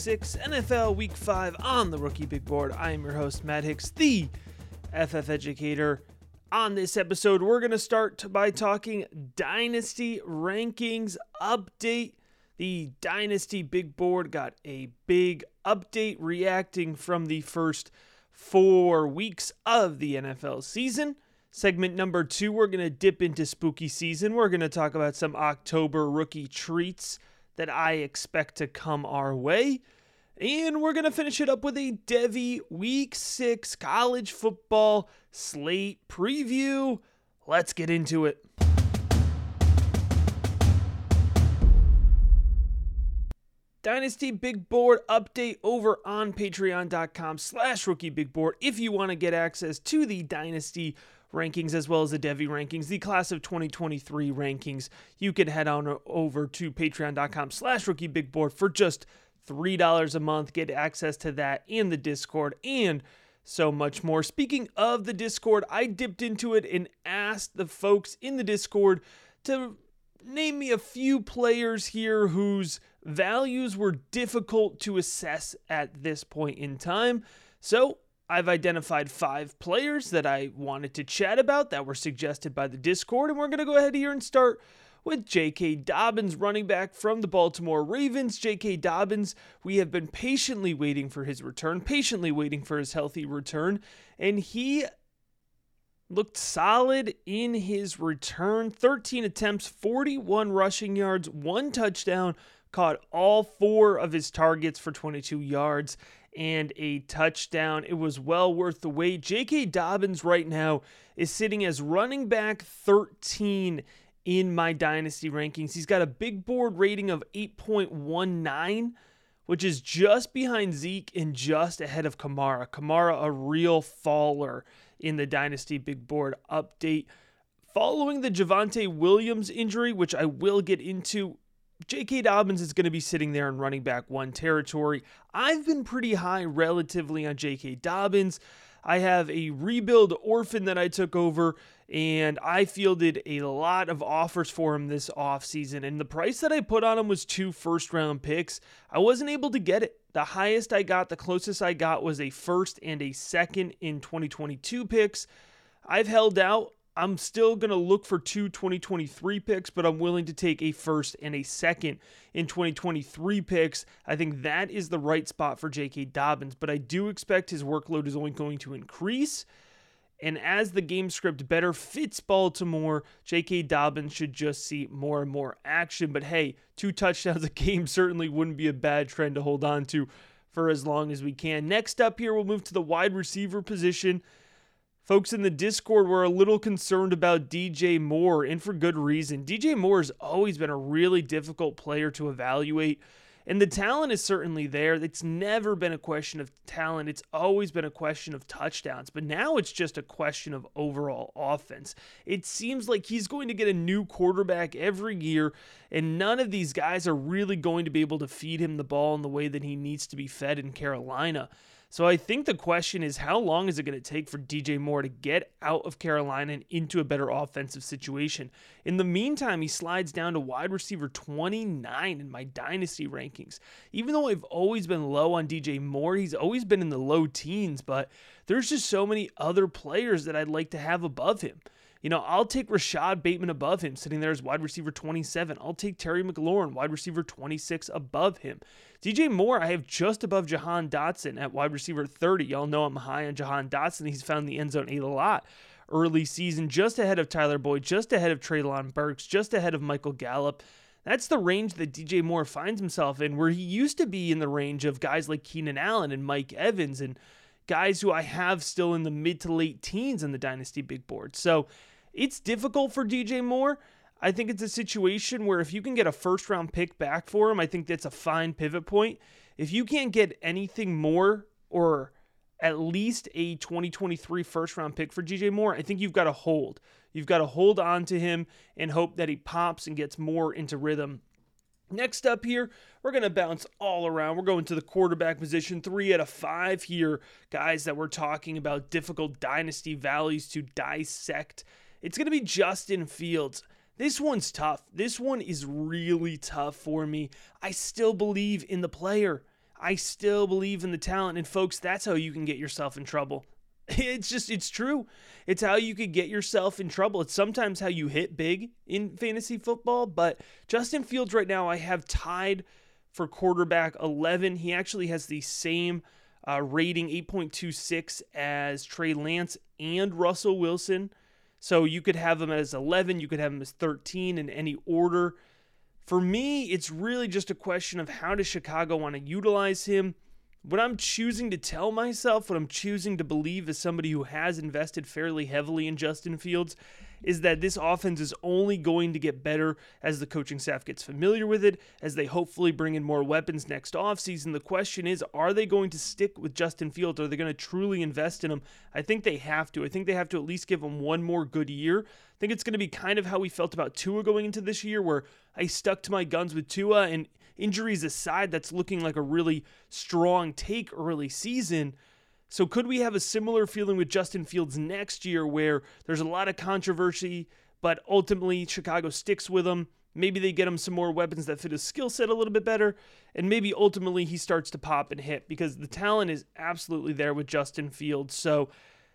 6 NFL Week 5 on the Rookie Big Board. I am your host, Matt Hicks, the FF Educator. On this episode, we're going to start by talking Dynasty Rankings Update. The Dynasty Big Board got a big update reacting from the first four weeks of the NFL season. Segment number two, we're going to dip into spooky season. We're going to talk about some October rookie treats that I expect to come our way. And we're going to finish it up with a Devy Week 6 college football slate preview. Let's get into it. Dynasty Big Board update over on patreon.com slash rookie big board if you want to get access to the Dynasty rankings as well as the Devy rankings, the class of 2023 rankings. You can head on over to patreon.com slash rookie big board for just $3 a month. Get access to that and the Discord and so much more. Speaking of the Discord, I dipped into it and asked the folks in the Discord to name me a few players here whose values were difficult to assess at this point in time. So I've identified five players that I wanted to chat about that were suggested by the Discord, and we're going to go ahead here and start with J.K. Dobbins, running back from the Baltimore Ravens. J.K. Dobbins, we have been patiently waiting for his return, patiently waiting for his healthy return, and he looked solid in his return 13 attempts, 41 rushing yards, one touchdown, caught all four of his targets for 22 yards and a touchdown. It was well worth the wait. J.K. Dobbins right now is sitting as running back 13 in my dynasty rankings. He's got a big board rating of 8.19, which is just behind Zeke and just ahead of Kamara. Kamara, a real faller in the dynasty big board update. Following the Javonte Williams injury, which I will get into, J.K. Dobbins is going to be sitting there in running back one territory. I've been pretty high relatively on J.K. Dobbins. I have a rebuild orphan that I took over, and I fielded a lot of offers for him this offseason. And the price that I put on him was two first round picks. I wasn't able to get it. The highest I got, the closest I got was a first and a second in 2022 picks. I've held out. I'm still going to look for two 2023 picks, but I'm willing to take a first and a second in 2023 picks. I think that is the right spot for J.K. Dobbins, but I do expect his workload is only going to increase. And as the game script better fits Baltimore, J.K. Dobbins should just see more and more action. But hey, two touchdowns a game certainly wouldn't be a bad trend to hold on to for as long as we can. Next up here, we'll move to the wide receiver position. Folks in the Discord were a little concerned about DJ Moore, and for good reason. DJ Moore has always been a really difficult player to evaluate, and the talent is certainly there. It's never been a question of talent, it's always been a question of touchdowns, but now it's just a question of overall offense. It seems like he's going to get a new quarterback every year, and none of these guys are really going to be able to feed him the ball in the way that he needs to be fed in Carolina. So I think the question is how long is it going to take for DJ Moore to get out of Carolina and into a better offensive situation? In the meantime, he slides down to wide receiver 29 in my dynasty rankings. Even though I've always been low on DJ Moore, he's always been in the low teens, but there's just so many other players that I'd like to have above him. You know, I'll take Rashod Bateman above him, sitting there as wide receiver 27. I'll take Terry McLaurin, wide receiver 26, above him. DJ Moore, I have just above Jahan Dotson at wide receiver 30. Y'all know I'm high on Jahan Dotson. He's found the end zone a lot early season, just ahead of Tyler Boyd, just ahead of Treylon Burks, just ahead of Michael Gallup. That's the range that DJ Moore finds himself in, where he used to be in the range of guys like Keenan Allen and Mike Evans and guys who I have still in the mid to late teens in the Dynasty Big Board. So it's difficult for DJ Moore. I think it's a situation where if you can get a first round pick back for him, I think that's a fine pivot point. If you can't get anything more or at least a 2023 first round pick for DJ Moore, I think you've got to hold. You've got to hold on to him and hope that he pops and gets more into rhythm. Next up here, we're going to bounce all around. We're going to the quarterback position, three out of five here, guys, that we're talking about difficult dynasty values to dissect. It's going to be Justin Fields. This one's tough. This one is really tough for me. I still believe in the player. I still believe in the talent. And folks, that's how you can get yourself in trouble. It's just, it's true. It's how you could get yourself in trouble. It's sometimes how you hit big in fantasy football. But Justin Fields, right now, I have tied for quarterback 11. He actually has the same uh, rating, 8.26, as Trey Lance and Russell Wilson. So you could have him as 11, you could have him as 13 in any order. For me, it's really just a question of how does Chicago want to utilize him. What I'm choosing to tell myself, what I'm choosing to believe as somebody who has invested fairly heavily in Justin Fields, is that this offense is only going to get better as the coaching staff gets familiar with it, as they hopefully bring in more weapons next offseason. The question is, are they going to stick with Justin Fields? Are they going to truly invest in him? I think they have to. I think they have to at least give him one more good year. I think it's going to be kind of how we felt about Tua going into this year, where I stuck to my guns with Tua, and injuries aside, that's looking like a really strong take early season. So, could we have a similar feeling with Justin Fields next year where there's a lot of controversy, but ultimately Chicago sticks with him? Maybe they get him some more weapons that fit his skill set a little bit better, and maybe ultimately he starts to pop and hit because the talent is absolutely there with Justin Fields. So,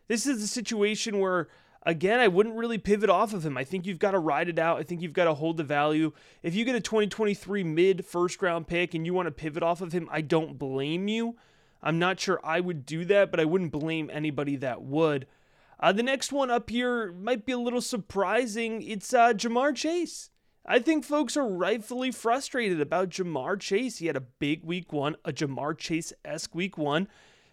this is a situation where again, I wouldn't really pivot off of him. I think you've got to ride it out. I think you've got to hold the value. If you get a 2023 mid first round pick and you want to pivot off of him, I don't blame you. I'm not sure I would do that, but I wouldn't blame anybody that would. Uh, the next one up here might be a little surprising. It's uh, Ja'Marr Chase. I think folks are rightfully frustrated about Ja'Marr Chase. He had a big week one, a Ja'Marr Chase esque week one,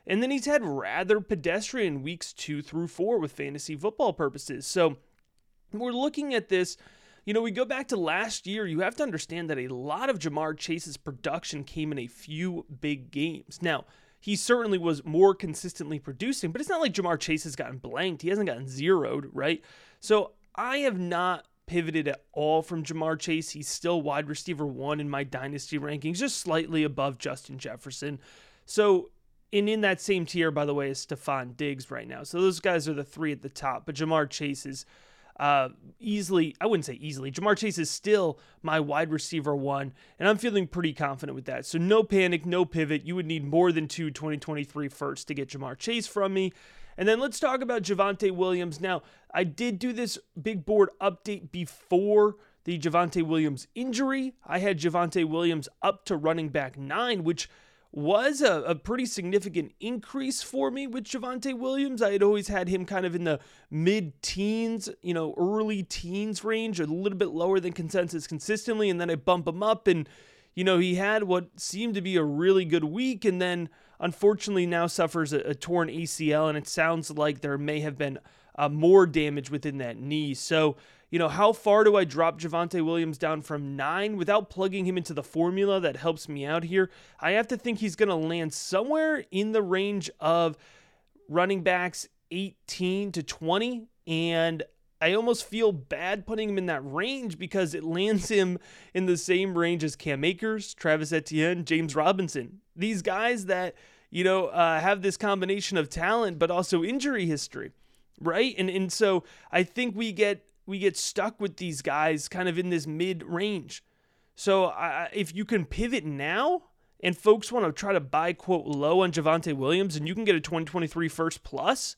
and then he's had rather pedestrian weeks two through four with fantasy football purposes. So we're looking at this. You know, we go back to last year, you have to understand that a lot of Ja'Marr Chase's production came in a few big games. Now, he certainly was more consistently producing, but it's not like Ja'Marr Chase has gotten blanked. He hasn't gotten zeroed, right? So I have not pivoted at all from Ja'Marr Chase. He's still wide receiver one in my dynasty rankings, just slightly above Justin Jefferson. So, and in that same tier, by the way, is Stefon Diggs right now. So those guys are the three at the top, but Ja'Marr Chase is uh, easily, I wouldn't say easily. Ja'Marr Chase is still my wide receiver one, and I'm feeling pretty confident with that. So no panic, no pivot. You would need more than two 2023 firsts to get Ja'Marr Chase from me. And then let's talk about Javonte Williams. Now, I did do this big board update before the Javonte Williams injury. I had Javonte Williams up to running back nine, which was a, a pretty significant increase for me with Javonte Williams. I had always had him kind of in the mid teens, you know, early teens range, a little bit lower than consensus consistently. And then I bump him up and, you know, he had what seemed to be a really good week and then unfortunately now suffers a, a torn ACL. And it sounds like there may have been uh, more damage within that knee. So, you know, how far do I drop Javonte Williams down from nine without plugging him into the formula that helps me out here? I have to think he's going to land somewhere in the range of running backs 18 to 20. And I almost feel bad putting him in that range because it lands him in the same range as Cam Akers, Travis Etienne, James Robinson. These guys that, you know, uh, have this combination of talent but also injury history, right? And and so I think we get we get stuck with these guys kind of in this mid range. So uh, if you can pivot now and folks want to try to buy quote low on Javonte Williams and you can get a 2023 first plus,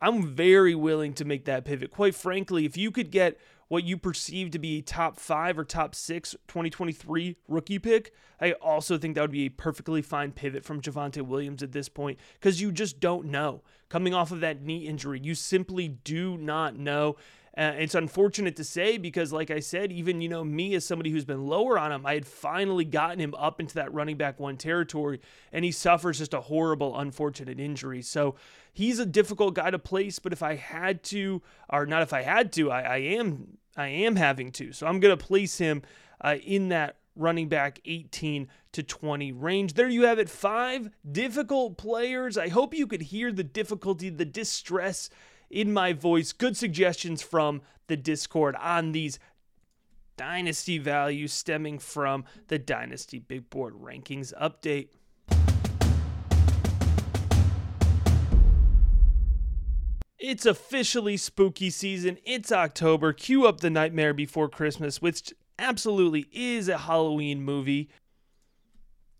I'm very willing to make that pivot. Quite frankly, if you could get what you perceive to be top five or top six 2023 rookie pick, I also think that would be a perfectly fine pivot from Javonte Williams at this point because you just don't know. Coming off of that knee injury, you simply do not know. Uh, it's unfortunate to say because, like I said, even you know me as somebody who's been lower on him, I had finally gotten him up into that running back one territory, and he suffers just a horrible, unfortunate injury. So he's a difficult guy to place. But if I had to, or not if I had to, I, I am I am having to. So I'm gonna place him uh, in that running back 18 to 20 range. There you have it. Five difficult players. I hope you could hear the difficulty, the distress in my voice. Good suggestions from the Discord on these dynasty values stemming from the Dynasty Big Board Rankings update. It's officially spooky season. It's October. Cue up the Nightmare Before Christmas, which absolutely is a Halloween movie.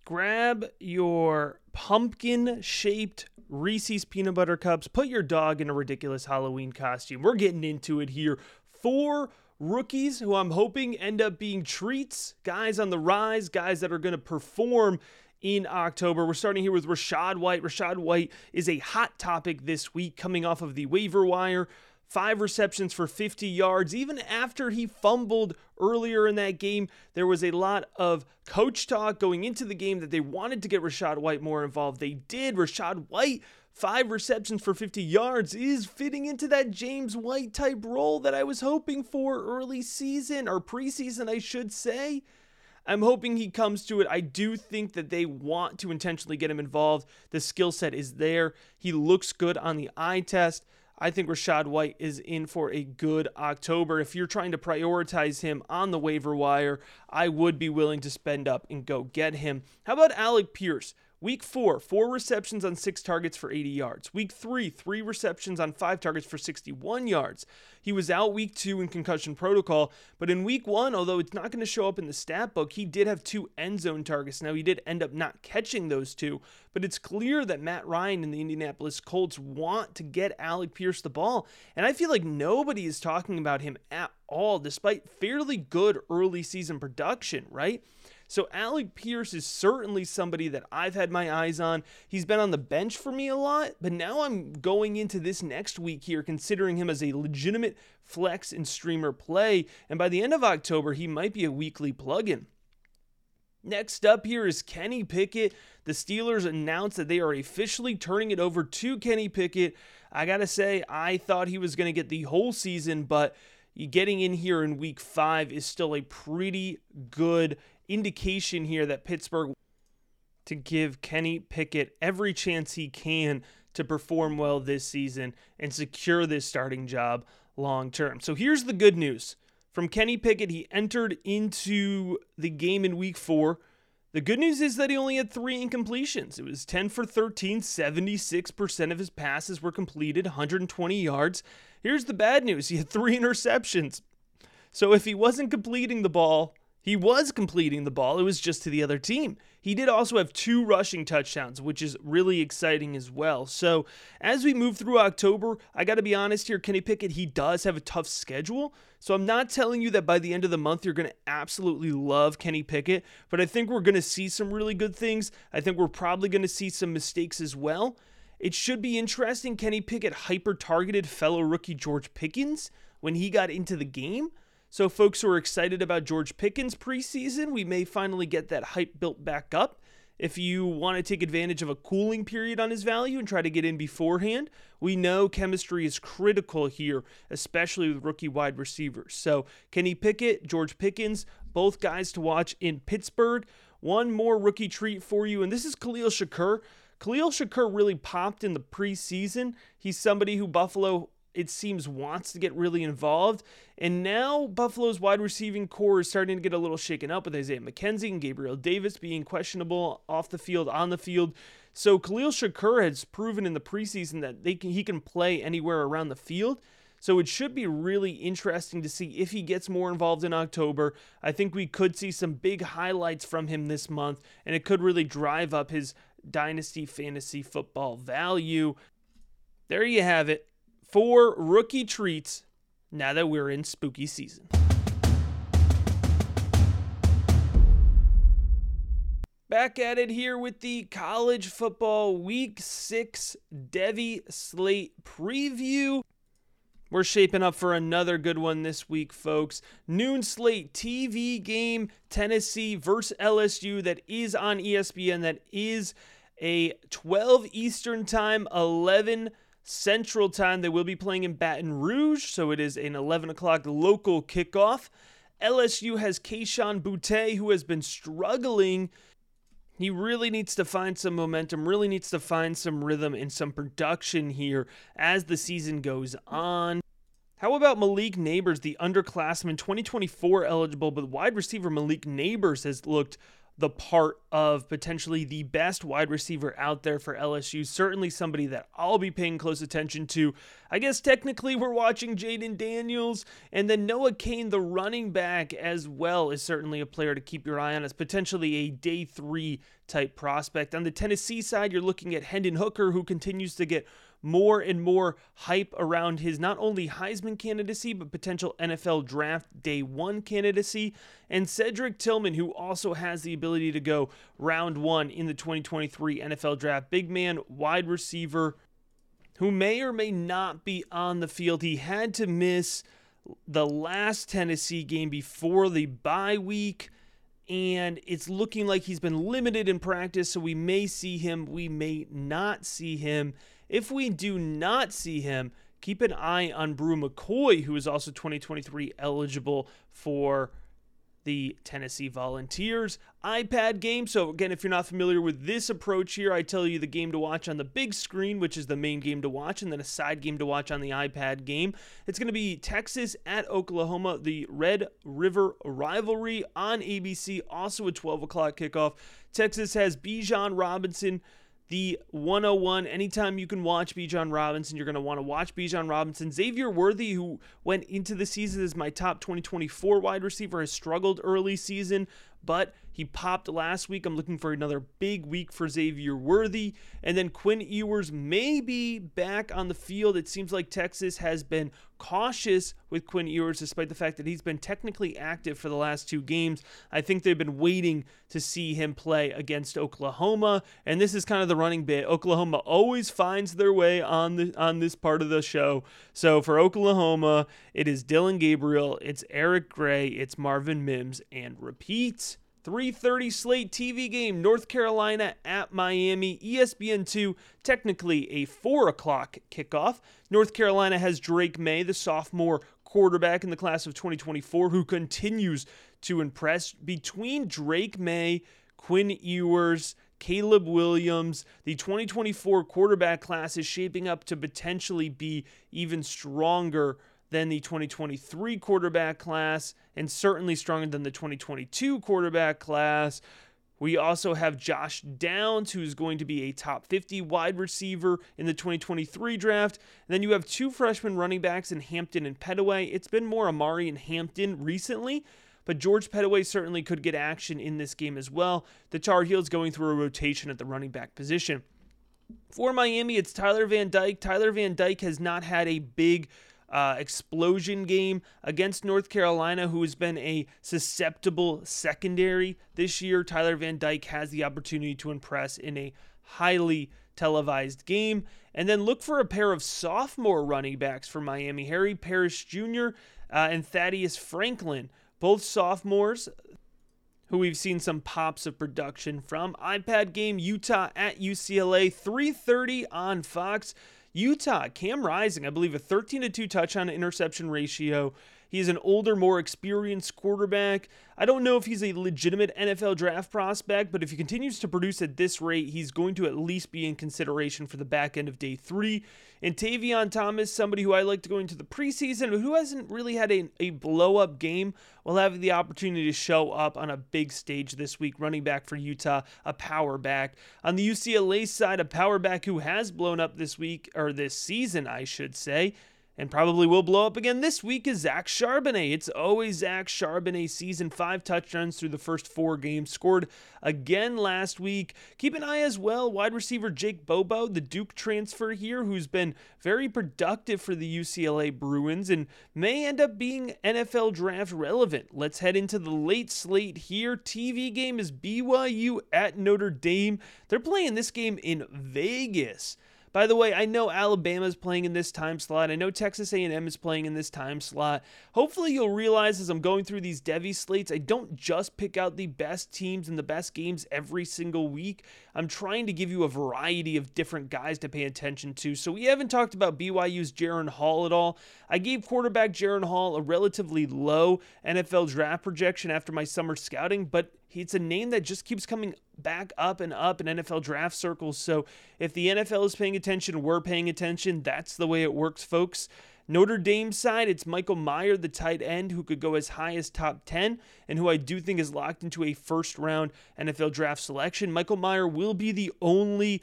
Grab your pumpkin shaped Reese's peanut butter cups. Put your dog in a ridiculous Halloween costume. We're getting into it here. Four rookies who I'm hoping end up being treats, guys on the rise, guys that are going to perform in October. We're starting here with Rachaad White. Rachaad White is a hot topic this week coming off of the waiver wire. Five receptions for 50 yards. Even after he fumbled earlier in that game, there was a lot of coach talk going into the game that they wanted to get Rachaad White more involved. They did. Rachaad White, five receptions for 50 yards, is fitting into that James White type role that I was hoping for early season or preseason, I should say. I'm hoping he comes to it. I do think that they want to intentionally get him involved. The skill set is there. He looks good on the eye test. I think Rachaad White is in for a good October. If you're trying to prioritize him on the waiver wire, I would be willing to spend up and go get him. How about Alec Pierce? Week four, four receptions on six targets for 80 yards. Week three, three receptions on five targets for 61 yards. He was out week two in concussion protocol, but in week one, although it's not going to show up in the stat book, he did have two end zone targets. Now, he did end up not catching those two, but it's clear that Matt Ryan and the Indianapolis Colts want to get Alec Pierce the ball. And I feel like nobody is talking about him at all, despite fairly good early season production, right? So Alec Pierce is certainly somebody that I've had my eyes on. He's been on the bench for me a lot, but now I'm going into this next week here considering him as a legitimate flex and streamer play. And by the end of October, he might be a weekly plug-in. Next up here is Kenny Pickett. The Steelers announced that they are officially turning it over to Kenny Pickett. I got to say, I thought he was going to get the whole season, but getting in here in week five is still a pretty good indication here that Pittsburgh to give Kenny Pickett every chance he can to perform well this season and secure this starting job long term. So here's the good news. From Kenny Pickett, he entered into the game in week 4. The good news is that he only had 3 incompletions. It was 10 for 13, 76% of his passes were completed, 120 yards. Here's the bad news. He had 3 interceptions. So if he wasn't completing the ball, he was completing the ball, it was just to the other team. He did also have two rushing touchdowns, which is really exciting as well. So, as we move through October, I got to be honest here, Kenny Pickett, he does have a tough schedule. So, I'm not telling you that by the end of the month you're going to absolutely love Kenny Pickett, but I think we're going to see some really good things. I think we're probably going to see some mistakes as well. It should be interesting. Kenny Pickett hyper targeted fellow rookie George Pickens when he got into the game. So, folks who are excited about George Pickens preseason, we may finally get that hype built back up. If you want to take advantage of a cooling period on his value and try to get in beforehand, we know chemistry is critical here, especially with rookie wide receivers. So, Kenny Pickett, George Pickens, both guys to watch in Pittsburgh. One more rookie treat for you, and this is Khalil Shakir. Khalil Shakir really popped in the preseason. He's somebody who Buffalo it seems wants to get really involved. And now Buffalo's wide receiving corps is starting to get a little shaken up with Isaiah McKenzie and Gabriel Davis being questionable off the field, on the field. So Khalil Shakir has proven in the preseason that they can, he can play anywhere around the field. So it should be really interesting to see if he gets more involved in October. I think we could see some big highlights from him this month, and it could really drive up his dynasty fantasy football value. There you have it four rookie treats now that we're in spooky season. Back at it here with the college football week six Devy slate preview. We're shaping up for another good one this week, folks. Noon slate TV game Tennessee versus LSU that is on ESPN. That is a 12 Eastern time, 11 Central Time. They will be playing in Baton Rouge, so it is an 11 o'clock local kickoff. LSU has Kayshon Boutte, who has been struggling. He really needs to find some momentum, really needs to find some rhythm and some production here as the season goes on. How about Malik Nabers, the underclassman 2024 eligible, but wide receiver Malik Nabers has looked the part of potentially the best wide receiver out there for LSU. Certainly somebody that I'll be paying close attention to. I guess technically we're watching Jayden Daniels, and then Noah Cain, the running back, as well, is certainly a player to keep your eye on as potentially a day three type prospect. On the Tennessee side, you're looking at Hendon Hooker, who continues to get more and more hype around his not only Heisman candidacy, but potential NFL draft day one candidacy. And Cedric Tillman, who also has the ability to go round one in the 2023 NFL draft. Big man, wide receiver, who may or may not be on the field. He had to miss the last Tennessee game before the bye week and it's looking like he's been limited in practice, so we may see him, we may not see him. If we do not see him, keep an eye on Bru McCoy, who is also 2023 eligible for the Tennessee Volunteers iPad game. So, again, if you're not familiar with this approach here, I tell you the game to watch on the big screen, which is the main game to watch, and then a side game to watch on the iPad game. It's going to be Texas at Oklahoma, the Red River rivalry on ABC, also a 12 o'clock kickoff. Texas has Bijan Robinson the 101. Anytime you can watch Bijan Robinson, you're going to want to watch Bijan Robinson. Xavier Worthy, who went into the season as my top 2024 wide receiver, has struggled early season, but he popped last week. I'm looking for another big week for Xavier Worthy. And then Quinn Ewers may be back on the field. It seems like Texas has been cautious with Quinn Ewers, despite the fact that he's been technically active for the last two games. I think they've been waiting to see him play against Oklahoma. And this is kind of the running bit. Oklahoma always finds their way on the on this part of the show. So for Oklahoma, it is Dillon Gabriel, it's Eric Gray, it's Marvin Mims, and repeat. 3:30 slate TV game, North Carolina at Miami, ESPN2, technically a 4 o'clock kickoff. North Carolina has Drake Maye, the sophomore quarterback in the class of 2024, who continues to impress. Between Drake Maye, Quinn Ewers, Caleb Williams, the 2024 quarterback class is shaping up to potentially be even stronger than the 2023 quarterback class and certainly stronger than the 2022 quarterback class. We also have Josh Downs, who's going to be a top 50 wide receiver in the 2023 draft. And then you have two freshman running backs in Hampton and Pettaway. It's been more Amari and Hampton recently, but George Pettaway certainly could get action in this game as well. The Tar Heels going through a rotation at the running back position. For Miami, it's Tyler Van Dyke. Tyler Van Dyke has not had a big uh, explosion game against North Carolina, who has been a susceptible secondary this year. Tyler Van Dyke has the opportunity to impress in a highly televised game. And then look for a pair of sophomore running backs for Miami Harry Parrish Jr. Uh, and Thaddeus Franklin, both sophomores who we've seen some pops of production from. iPad game Utah at UCLA 3:30 on Fox. Utah, Cam Rising, I believe a 13 to 2 touchdown interception ratio. He's an older, more experienced quarterback. I don't know if he's a legitimate NFL draft prospect, but if he continues to produce at this rate, he's going to at least be in consideration for the back end of day three. And Tavion Thomas, somebody who I like to go into the preseason, who hasn't really had a, a blow up game, will have the opportunity to show up on a big stage this week. Running back for Utah, a power back. On the UCLA side, a power back who has blown up this week, or this season, I should say and probably will blow up again this week is Zach Charbonnet. It's always Zach Charbonnet season five touchdowns through the first four games. Scored again last week. Keep an eye as well. Wide receiver Jake Bobo, the Duke transfer here, who's been very productive for the UCLA Bruins and may end up being NFL draft relevant. Let's head into the late slate here. TV game is BYU at Notre Dame. They're playing this game in Vegas. By the way, I know Alabama's playing in this time slot. I know Texas A&M is playing in this time slot. Hopefully you'll realize as I'm going through these Devy slates, I don't just pick out the best teams and the best games every single week. I'm trying to give you a variety of different guys to pay attention to. So we haven't talked about BYU's Jaren Hall at all. I gave quarterback Jaren Hall a relatively low NFL draft projection after my summer scouting, but it's a name that just keeps coming back up and up in NFL draft circles. So if the NFL is paying attention, we're paying attention. That's the way it works, folks. Notre Dame side, it's Michael Mayer, the tight end, who could go as high as top 10 and who I do think is locked into a first round NFL draft selection. Michael Mayer will be the only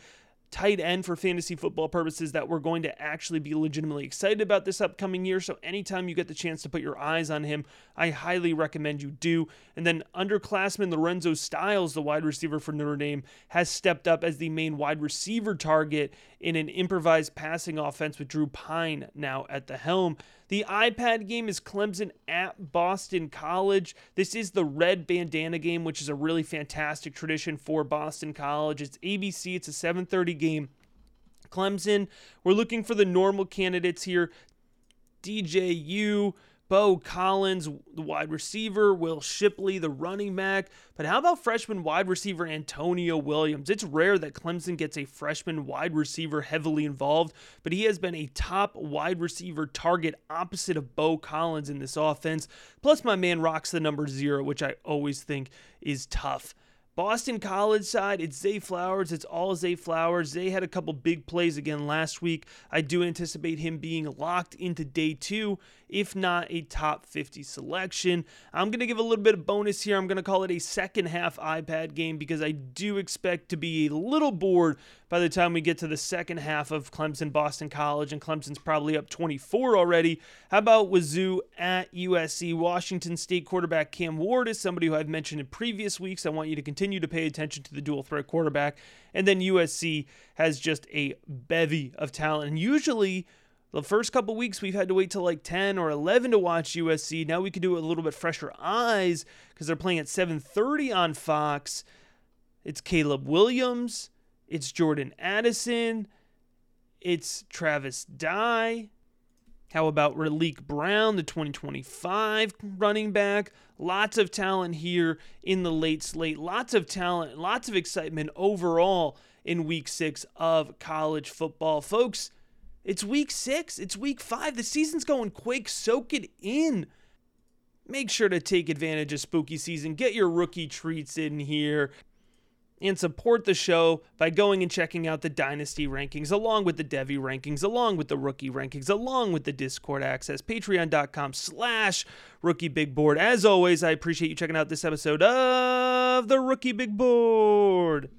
tight end for fantasy football purposes that we're going to actually be legitimately excited about this upcoming year. So anytime you get the chance to put your eyes on him, I highly recommend you do. And then underclassman Lorenzo Styles, the wide receiver for Notre Dame, has stepped up as the main wide receiver target in an improvised passing offense with Drew Pyne now at the helm. The iPad game is Clemson at Boston College. This is the red bandana game, which is a really fantastic tradition for Boston College. It's ABC, it's a 7:30 game. Clemson, we're looking for the normal candidates here. DJU, Beaux Collins, the wide receiver, Will Shipley, the running back. But how about freshman wide receiver Antonio Williams? It's rare that Clemson gets a freshman wide receiver heavily involved, but he has been a top wide receiver target opposite of Beaux Collins in this offense. Plus, my man rocks the number zero, which I always think is tough. Boston College side, it's Zay Flowers. It's all Zay Flowers. Zay had a couple big plays again last week. I do anticipate him being locked into day two, if not a top 50 selection. I'm going to give a little bit of bonus here. I'm going to call it a second half iPad game because I do expect to be a little bored by the time we get to the second half of Clemson Boston College, and Clemson's probably up 24 already. How about Wazoo at USC? Washington State quarterback Cam Ward is somebody who I've mentioned in previous weeks. I want you to continue to pay attention to the dual threat quarterback. And then USC has just a bevy of talent. And usually, the first couple weeks we've had to wait till like 10 or 11 to watch USC. Now we can do it a little bit fresher eyes because they're playing at 7:30 on Fox. It's Caleb Williams, it's Jordan Addison, it's Travis Dye, how about Raleek Brown, the 2025 running back? Lots of talent here in the late slate. Lots of talent, lots of excitement overall in week six of college football. Folks, it's week six, it's week five. The season's going quick. Soak it in. Make sure to take advantage of spooky season. Get your rookie treats in here and support the show by going and checking out the Dynasty rankings, along with the Devy rankings, along with the rookie rankings, along with the Discord access, patreon.com slash rookie big board. As always, I appreciate you checking out this episode of the Rookie Big Board.